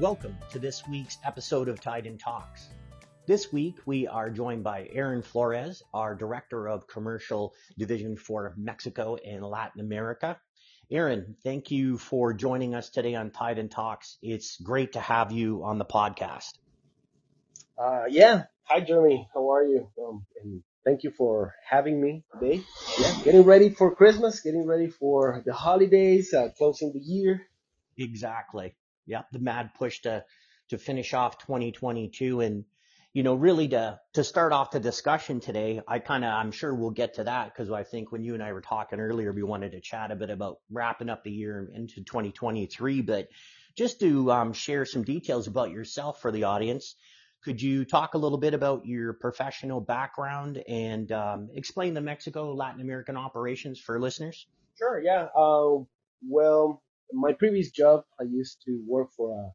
Welcome to this week's episode of Tyden Talks. This week, we are joined by Aaron Flores, our Director of Commercial Division for Mexico and Latin America. Aaron, thank you for joining us today on Tyden Talks. It's great to have you on the podcast. Uh, yeah. Hi, Jeremy. How are you? Um, and thank you for having me today. Yeah, getting ready for Christmas, getting ready for the holidays, uh, closing the year. Exactly. Yep. The mad push to, to finish off 2022 and, you know, really to, to start off the discussion today, I kind of, I'm sure we'll get to that because I think when you and I were talking earlier, we wanted to chat a bit about wrapping up the year into 2023, but just to um, share some details about yourself for the audience. Could you talk a little bit about your professional background and um, explain the Mexico Latin American operations for listeners? Sure. Yeah. Uh, well, my previous job, I used to work for a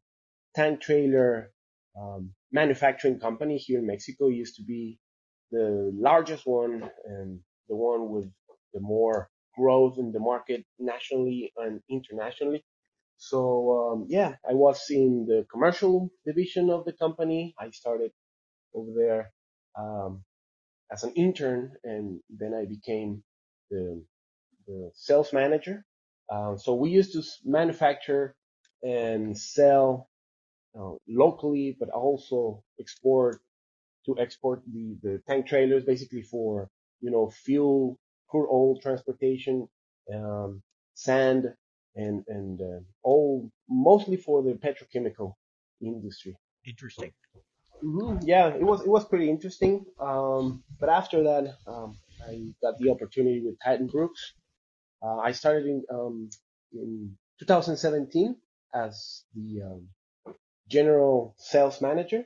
tank trailer um, manufacturing company here in Mexico. It used to be the largest one and the one with the more growth in the market nationally and internationally. So um, yeah, I was in the commercial division of the company. I started over there um, as an intern, and then I became the, the sales manager. Um, so we used to manufacture and sell uh, locally, but also export to export the, the tank trailers basically for, you know, fuel, crude oil transportation, um, sand, and, and uh, all mostly for the petrochemical industry. Interesting. Mm-hmm. Yeah, it was it was pretty interesting. Um, but after that, um, I got the opportunity with TydenBrooks. Uh, I started in um, in 2017 as the um, general sales manager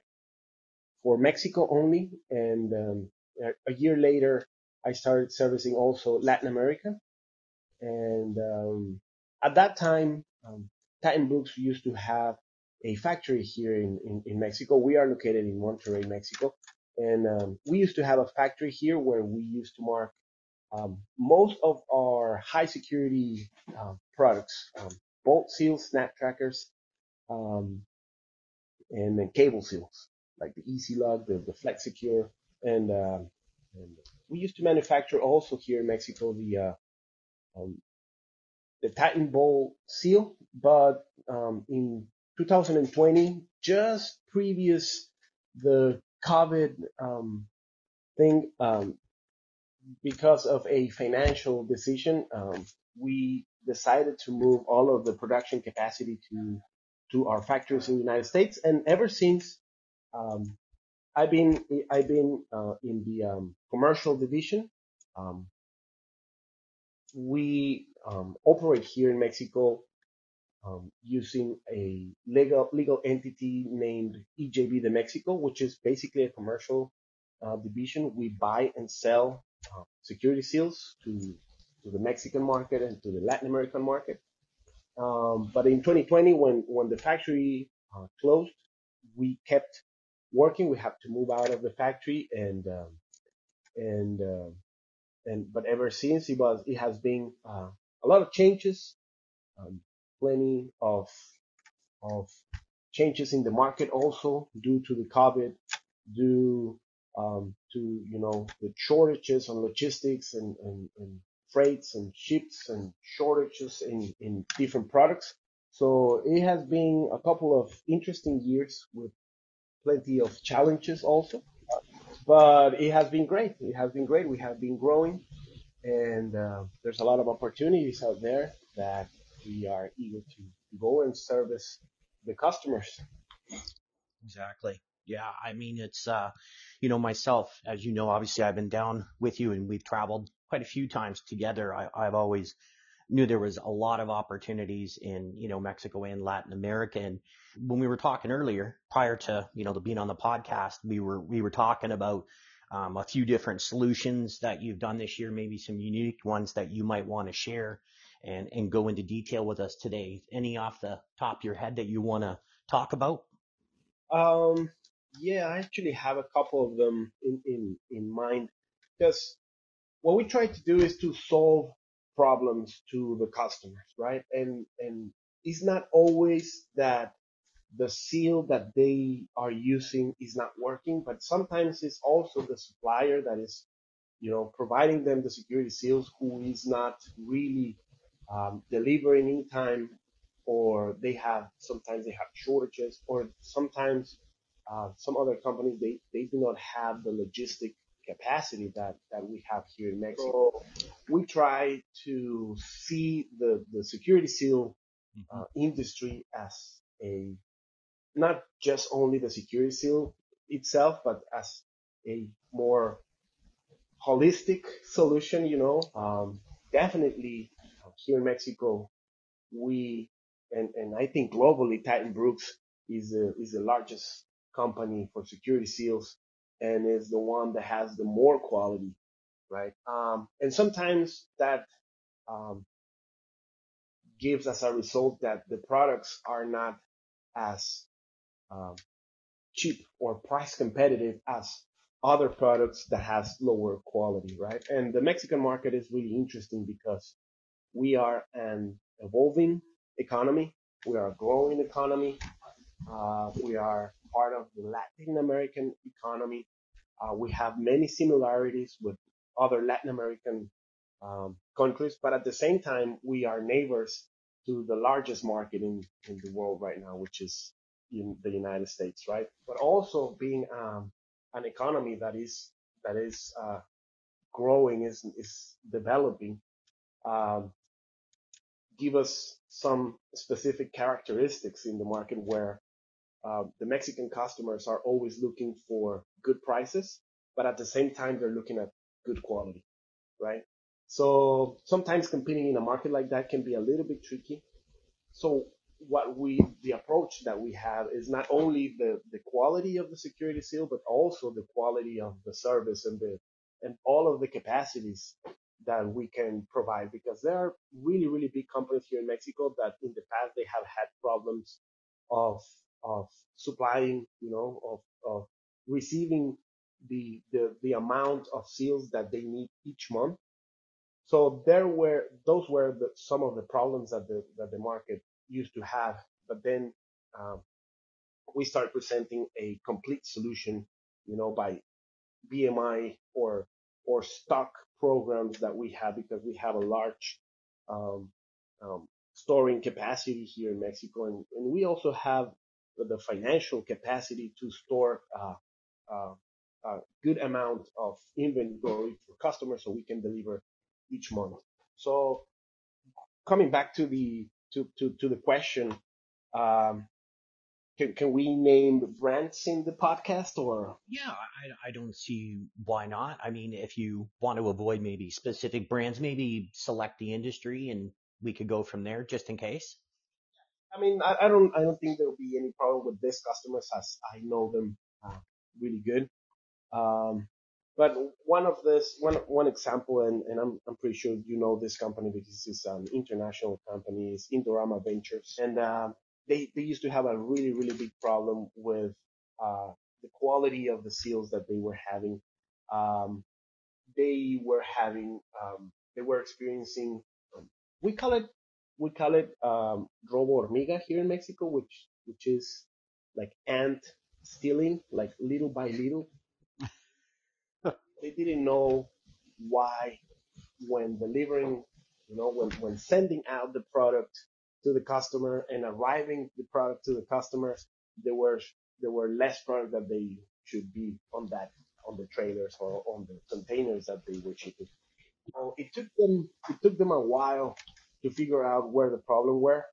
for Mexico only, and um, a, year later, I started servicing also Latin America. And um, at that time, um, TydenBrooks used to have a factory here in, in, in Mexico. We are located in Monterrey, Mexico. And um, we used to have a factory here where we used to mark um, most of our high security uh, products, um, bolt seals, snap trackers, um, and then cable seals like the Easy Lug, the, the Flex Secure, and, uh, and we used to manufacture also here in Mexico the uh, um, the Titan Bolt seal, but um, in 2020, just previous the COVID um, thing, um, because of a financial decision, um, we decided to move all of the production capacity to to our factories in the United States, and ever since, um, I've been I've been uh, in the um, commercial division. we operate here in Mexico um, using a legal legal entity named EJB de Mexico, which is basically a commercial uh, division. We buy and sell uh, security seals to to the Mexican market and to the Latin American market. Um, but in 2020, when when the factory uh, closed, we kept working. We had to move out of the factory, and um, and uh, and but ever since it was it has been uh, a lot of changes. Um, plenty of of changes in the market also due to the COVID, due um, to you know the shortages on logistics and, and, and freights and ships and shortages in, in different products. So it has been a couple of interesting years with plenty of challenges also, but it has been great. It has been great. We have been growing and uh, there's a lot of opportunities out there that we are eager to go and service the customers. Exactly. Yeah. I mean, it's, uh, you know, myself, as you know, obviously I've been down with you and we've traveled quite a few times together. I, I've always knew there was a lot of opportunities in, you know, Mexico and Latin America. And when we were talking earlier, prior to, you know, the being on the podcast, we were, we were talking about, um, a few different solutions that you've done this year, maybe some unique ones that you might want to share and, and go into detail with us today. Any off the top of your head that you want to talk about? Um, yeah, I actually have a couple of them in, in, in mind because what we try to do is to solve problems to the customers, right? And, and it's not always that the seal that they are using is not working, but sometimes it's also the supplier that is, you know, providing them the security seals who is not really um, delivering in time, or they have sometimes they have shortages, or sometimes uh, some other companies they, they do not have the logistic capacity that, that we have here in Mexico. So we try to see the, the security seal uh, industry as a not just only the security seal itself, but as a more holistic solution, you know, um, definitely uh, here in Mexico, we, and, and I think globally, TydenBrooks is, is the largest company for security seals and is the one that has the more quality, right? Um, and sometimes that, um, gives as a result that the products are not as um, cheap or price competitive as other products that has lower quality, right? And the Mexican market is really interesting because we are an evolving economy. We are a growing economy. Uh, we are part of the Latin American economy. Uh, we have many similarities with other Latin American um, countries, but at the same time, we are neighbors to the largest market in, in the world right now, which is in the United States, right? But also being um, an economy that is that is uh, growing, is is developing, um, give us some specific characteristics in the market where uh, the Mexican customers are always looking for good prices, but at the same time they're looking at good quality, right? So sometimes competing in a market like that can be a little bit tricky. So what we, the approach that we have is not only the, the quality of the security seal, but also the quality of the service and the, and all of the capacities that we can provide because there are really, really big companies here in Mexico that in the past they have had problems of, of supplying, you know, of, of receiving the, the, the amount of seals that they need each month. So there were, those were the, some of the problems that the, that the market used to have, but then um, we start presenting a complete solution, you know, by VMI or or stock programs that we have because we have a large um, um, storing capacity here in Mexico, and, and, we also have the financial capacity to store uh, uh, a good amount of inventory for customers, so we can deliver each month. So coming back to the to, to, to the question, um, can, can we name brands in the podcast or? Yeah, I, I don't see why not. I mean, if you want to avoid maybe specific brands, maybe select the industry and we could go from there just in case. I mean, I, I don't, I don't think there'll be any problem with this customers as I know them uh, really good. Um, but one of this, one one example, and, and I'm I'm pretty sure you know this company because it's an international company, is Indorama Ventures, and uh, they they used to have a really really big problem with uh, the quality of the seals that they were having. Um, they were having um, they were experiencing um, we call it we call it um, robo hormiga here in Mexico, which which is like ant stealing, like little by little they didn't know why when delivering, you know, when, when sending out the product to the customer and arriving the product to the customers, there were, there were less product that they should be on that, on the trailers or on the containers that they were shipping. So it took them, it took them a while to figure out where the problem were.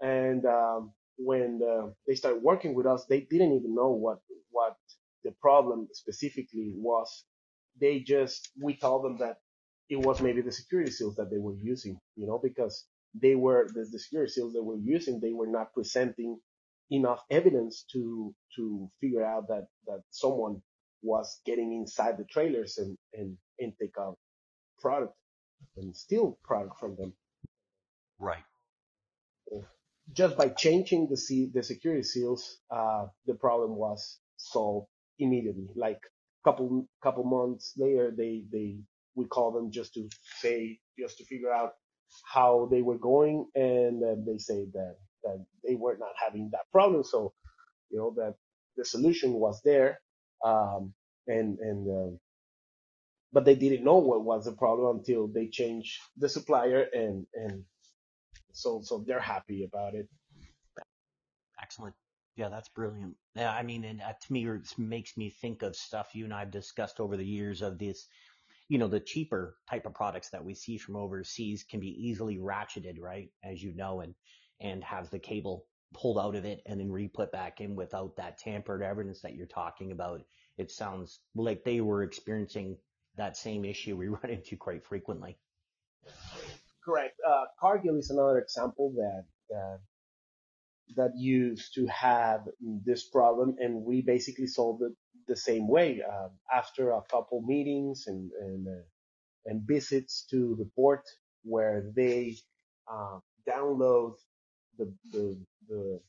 And, um, when uh, they started working with us, they didn't even know what, what the problem specifically was they just, we told them that it was maybe the security seals that they were using, you know, because they were, the, the security seals they were using, they were not presenting enough evidence to, to figure out that, that someone was getting inside the trailers and, and, and take out product and steal product from them. Right. Just by changing the, the security seals, uh, the problem was solved immediately. Like couple couple months later, they they we call them just to say just to figure out how they were going, and they say that that they were not having that problem. So, you know, that the solution was there. Um, and, and, uh, but they didn't know what was the problem until they changed the supplier and, and so, so they're happy about it. Excellent. Yeah, that's brilliant. Yeah, I mean, and uh, to me, it makes me think of stuff you and I have discussed over the years of this, you know, the cheaper type of products that we see from overseas can be easily ratcheted, right? As you know, and, and have the cable pulled out of it and then re-put back in without that tampered evidence that you're talking about. It sounds like they were experiencing that same issue we run into quite frequently. Correct. Uh, Cargill is another example that, that that used to have this problem, and we basically solved it the same way. Uh, after a couple meetings and and, uh, and visits to the port, where they uh, download the, the the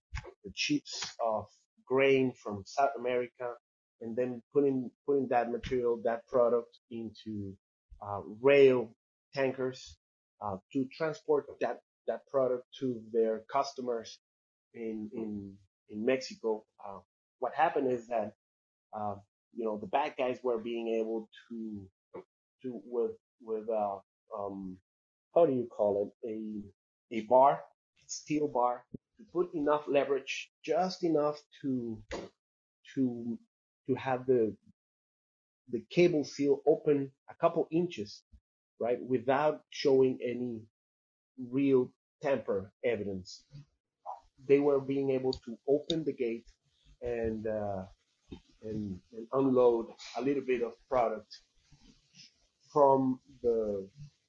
the chips of grain from South America, and then putting putting that material, that product into uh, rail tankers uh, to transport that that product to their customers in in in Mexico, uh, what happened is that uh, you know the bad guys were being able to to with with uh, um, how do you call it? A a bar steel bar to put enough leverage just enough to to to have the the cable seal open a couple inches right without showing any real tamper evidence they were being able to open the gate and, uh, and, and unload a little bit of product from the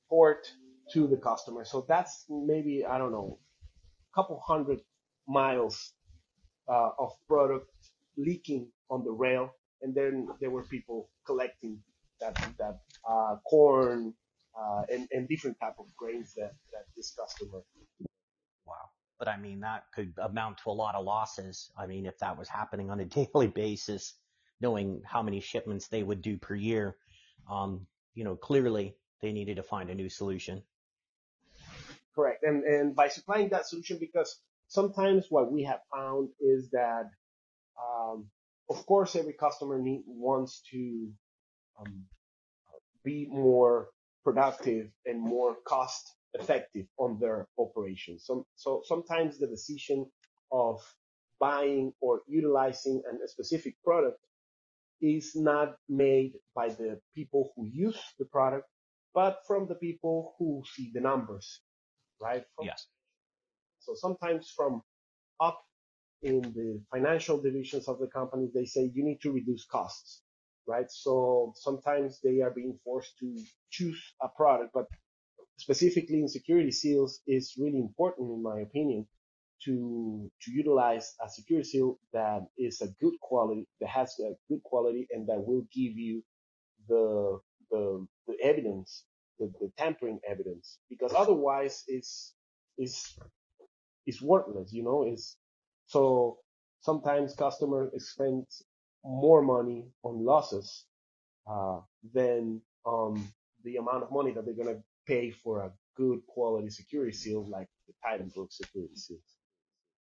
port to the customer. So that's maybe I don't know, a couple hundred miles uh, of product leaking on the rail, and then there were people collecting that that uh, corn uh, and, and different type of grains that, that this customer Wow. but I mean, that could amount to a lot of losses. I mean, if that was happening on a daily basis, knowing how many shipments they would do per year, um, you know, clearly they needed to find a new solution. Correct. And, and by supplying that solution, because sometimes what we have found is that, um, of course, every customer need, wants to um, be more productive and more cost effective on their operations. So, so sometimes the decision of buying or utilizing a specific product is not made by the people who use the product, but from the people who see the numbers, right? From, yes. So sometimes from up in the financial divisions of the company, they say you need to reduce costs, right? So sometimes they are being forced to choose a product, but specifically in security seals is really important in my opinion to to utilize a security seal that is a good quality that has a good quality and that will give you the the, the evidence the, the tampering evidence because otherwise it's is is worthless you know is so sometimes customers spend more money on losses uh, than um, the amount of money that they're going to pay for a good quality security seal like the TydenBrook security seals.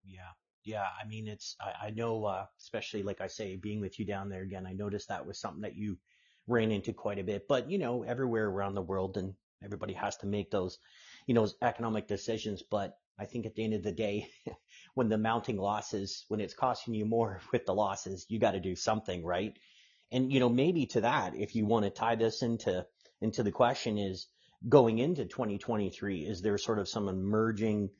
Yeah. Yeah. I mean, it's, I, I know, uh, especially like I say, being with you down there again, I noticed that was something that you ran into quite a bit, but you know, everywhere around the world and everybody has to make those, you know, economic decisions. But I think at the end of the day, when the mounting losses, when it's costing you more with the losses, you got to do something, right? And, you know, maybe to that, if you want to tie this into, into the question is, going into 2023? Is there sort of some emerging,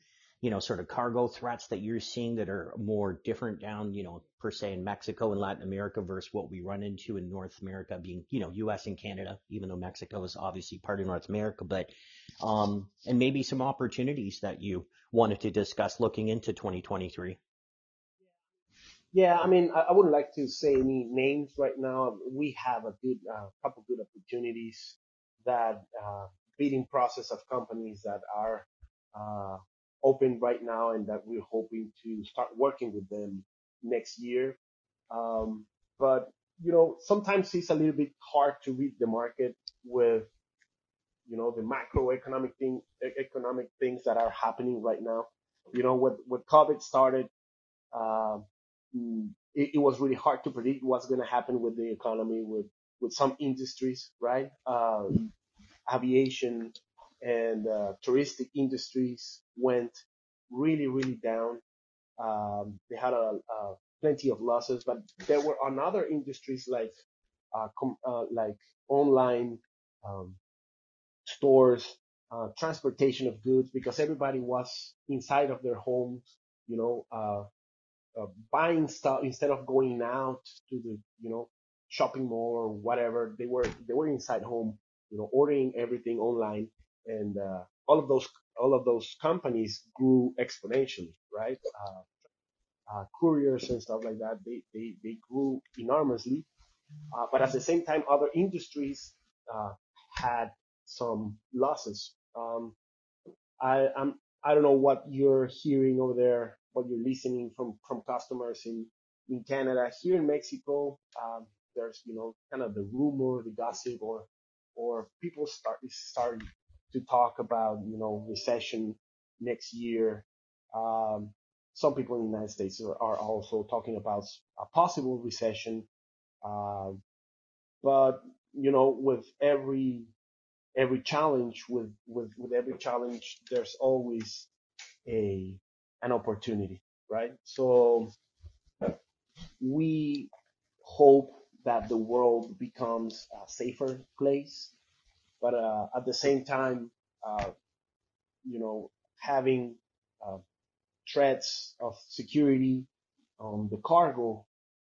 you know, sort of cargo threats that you're seeing that are more different down, you know, per se in Mexico and Latin America versus what we run into in North America being, you know, US and Canada, even though Mexico is obviously part of North America, but, um, and maybe some opportunities that you wanted to discuss looking into 2023. Yeah, I mean, I, I wouldn't like to say any names right now. We have a good, uh, couple good opportunities that uh, bidding process of companies that are uh, open right now and that we're hoping to start working with them next year. Um, but you know, sometimes it's a little bit hard to read the market with you know the macroeconomic thing, economic things that are happening right now. you know, when, when COVID started, uh, mm, it, it, was really hard to predict what's going to happen with the economy, with, with some industries, right? Uh, aviation and uh, touristic industries went really, really down. Um, they had a, a, plenty of losses, but there were on other industries like uh, com- uh, like online um, stores, uh, transportation of goods, because everybody was inside of their homes, you know, uh, uh, buying stuff instead of going out to the, you know, shopping mall or whatever. They were they were inside home, you know, ordering everything online, and uh, all of those all of those companies grew exponentially, right? Uh, couriers and stuff like that, they they, they grew enormously. but at the same time, other industries had some losses. Um, I, I'm, I don't know what you're hearing over there, what you're listening from, from customers in, in Canada. Here in Mexico, um, there's, you know, kind of the rumor, the gossip, or, or people start, start to talk about, you know, recession next year. Um, some people in the United States are, are also talking about a possible recession. Uh, but, you know, with every every challenge with, with, with every challenge, there's always a, an opportunity, right? So we hope that the world becomes a safer place, but uh, at the same time, uh, you know, having uh, threats of security on the cargo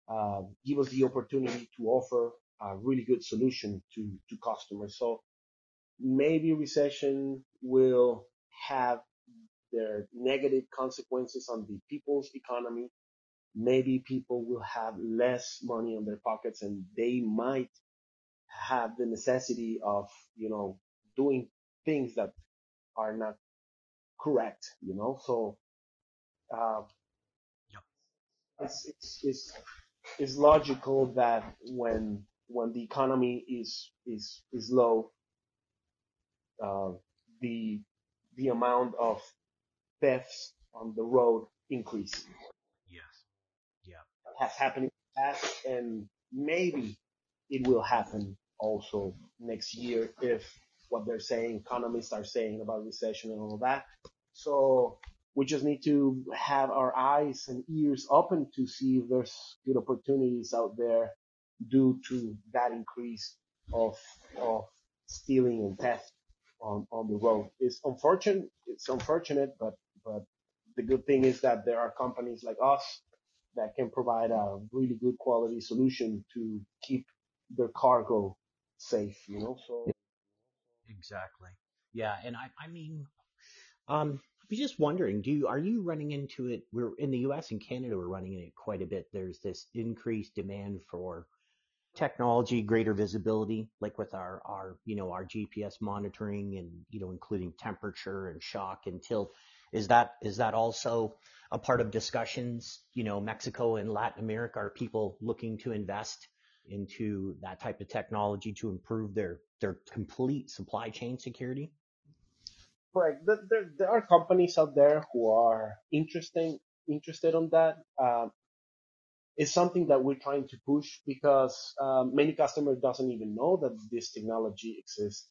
uh, give us the opportunity to offer a really good solution to to customers. So maybe recession will have their negative consequences on the people's economy. Maybe people will have less money in their pockets and they might have the necessity of, you know, doing things that are not correct, you know, so, uh, yep. it's, it's, it's, it's logical that when, when the economy is, is, is low, uh, the the amount of thefts on the road increase. Yes. Yeah. Has happened in the past, and maybe it will happen also next year if what they're saying, economists are saying about recession and all that. So we just need to have our eyes and ears open to see if there's good opportunities out there due to that increase of of stealing and theft on, on the road. It's unfortunate. It's unfortunate, but but the good thing is that there are companies like us that can provide a really good quality solution to keep their cargo safe. You know, so exactly. Yeah, and I I mean, um, I was just wondering, do you, are you running into it? We're in the U.S. and Canada. We're running into it quite a bit. There's this increased demand for technology, greater visibility, like with our, our, you know, our GPS monitoring and, you know, including temperature and shock and tilt. Is that, is that also a part of discussions? You know, Mexico and Latin America, are people looking to invest into that type of technology to improve their, their complete supply chain security? Correct. There, there are companies out there who are interesting, interested on that. Um, is something that we're trying to push because um, many customers doesn't even know that this technology exists.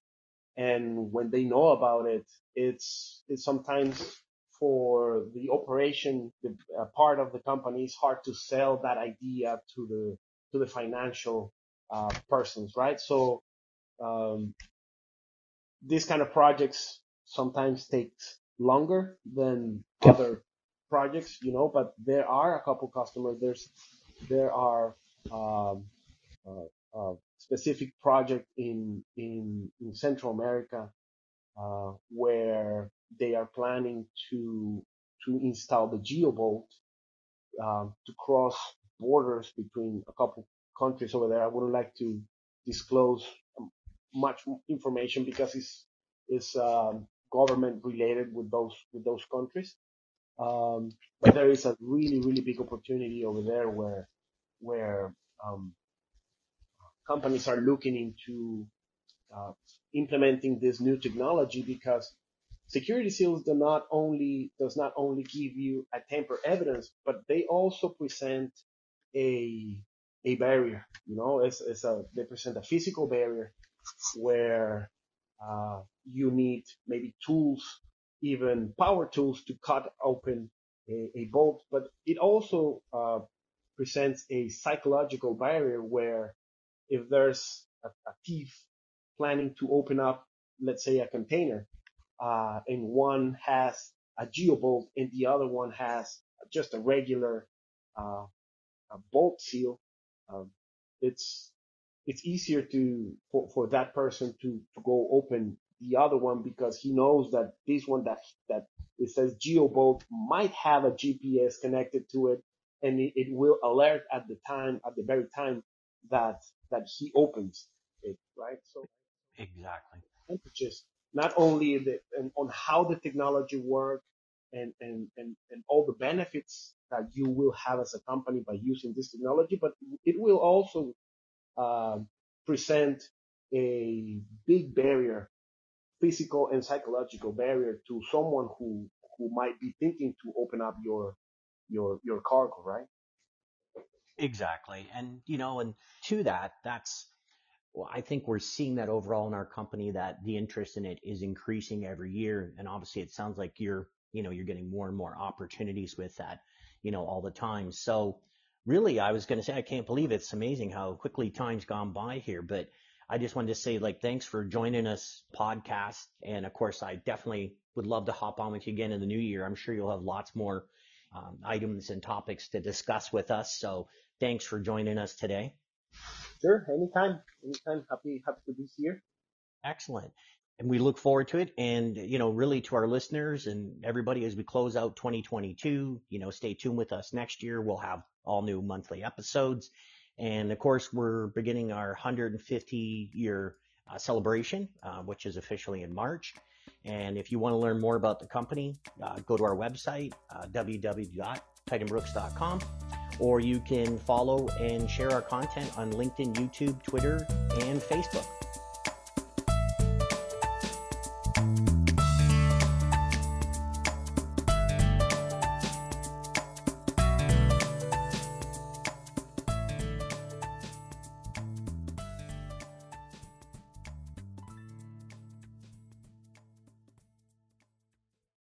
And when they know about it, it's, it's sometimes for the operation, the uh, part of the company, it's hard to sell that idea to the, to the financial uh, persons, right? So, um, these kind of projects sometimes takes longer than other projects, you know, but there are a couple customers. There's there are um, uh, uh, specific project in in in Central America uh, where they are planning to to install the GeoBolt um, to cross borders between a couple countries over there. I wouldn't like to disclose much information because it's it's um, government related with those with those countries. Um, but there is a really, really big opportunity over there where, where, um, companies are looking into, uh, implementing this new technology because security seals do not only does not only give you a tamper evidence, but they also present a a barrier. You know, it's, it's a they present a physical barrier where uh, you need maybe tools, even power tools, to cut open a, a bolt. But it also uh, presents a psychological barrier where if there's a, a thief planning to open up, let's say, a container, uh, and one has a geobolt and the other one has just a regular uh, a bolt seal, um, it's it's easier to for, for that person to, to go open the other one because he knows that this one that that it says geobolt might have a GPS connected to it and it, it will alert at the time at the very time that that he opens it right? So exactly. just not only the, and on how the technology work and, and, and, and all the benefits that you will have as a company by using this technology, but it will also uh, present a big barrier, physical and psychological barrier to someone who who might be thinking to open up your your your cargo, right? Exactly, and you know, and to that, that's well, I think we're seeing that overall in our company that the interest in it is increasing every year, and obviously, it sounds like you're you know you're getting more and more opportunities with that you know, all the time. So really, I was going to say, I can't believe it's amazing how quickly time's gone by here, but I just wanted to say like, thanks for joining us podcast. And of course, I definitely would love to hop on with you again in the new year. I'm sure you'll have lots more um, items and topics to discuss with us. So thanks for joining us today. Sure. Anytime, anytime. Happy, happy to be here. Excellent and we look forward to it. And, you know, really to our listeners and everybody as we close out 2022, you know, stay tuned with us next year. We'll have all new monthly episodes. And of course, we're beginning our 150 year uh, celebration, uh, which is officially in March. And if you want to learn more about the company, uh, go to our website, uh, www.tydenbrooks.com, or you can follow and share our content on LinkedIn, YouTube, Twitter, and Facebook.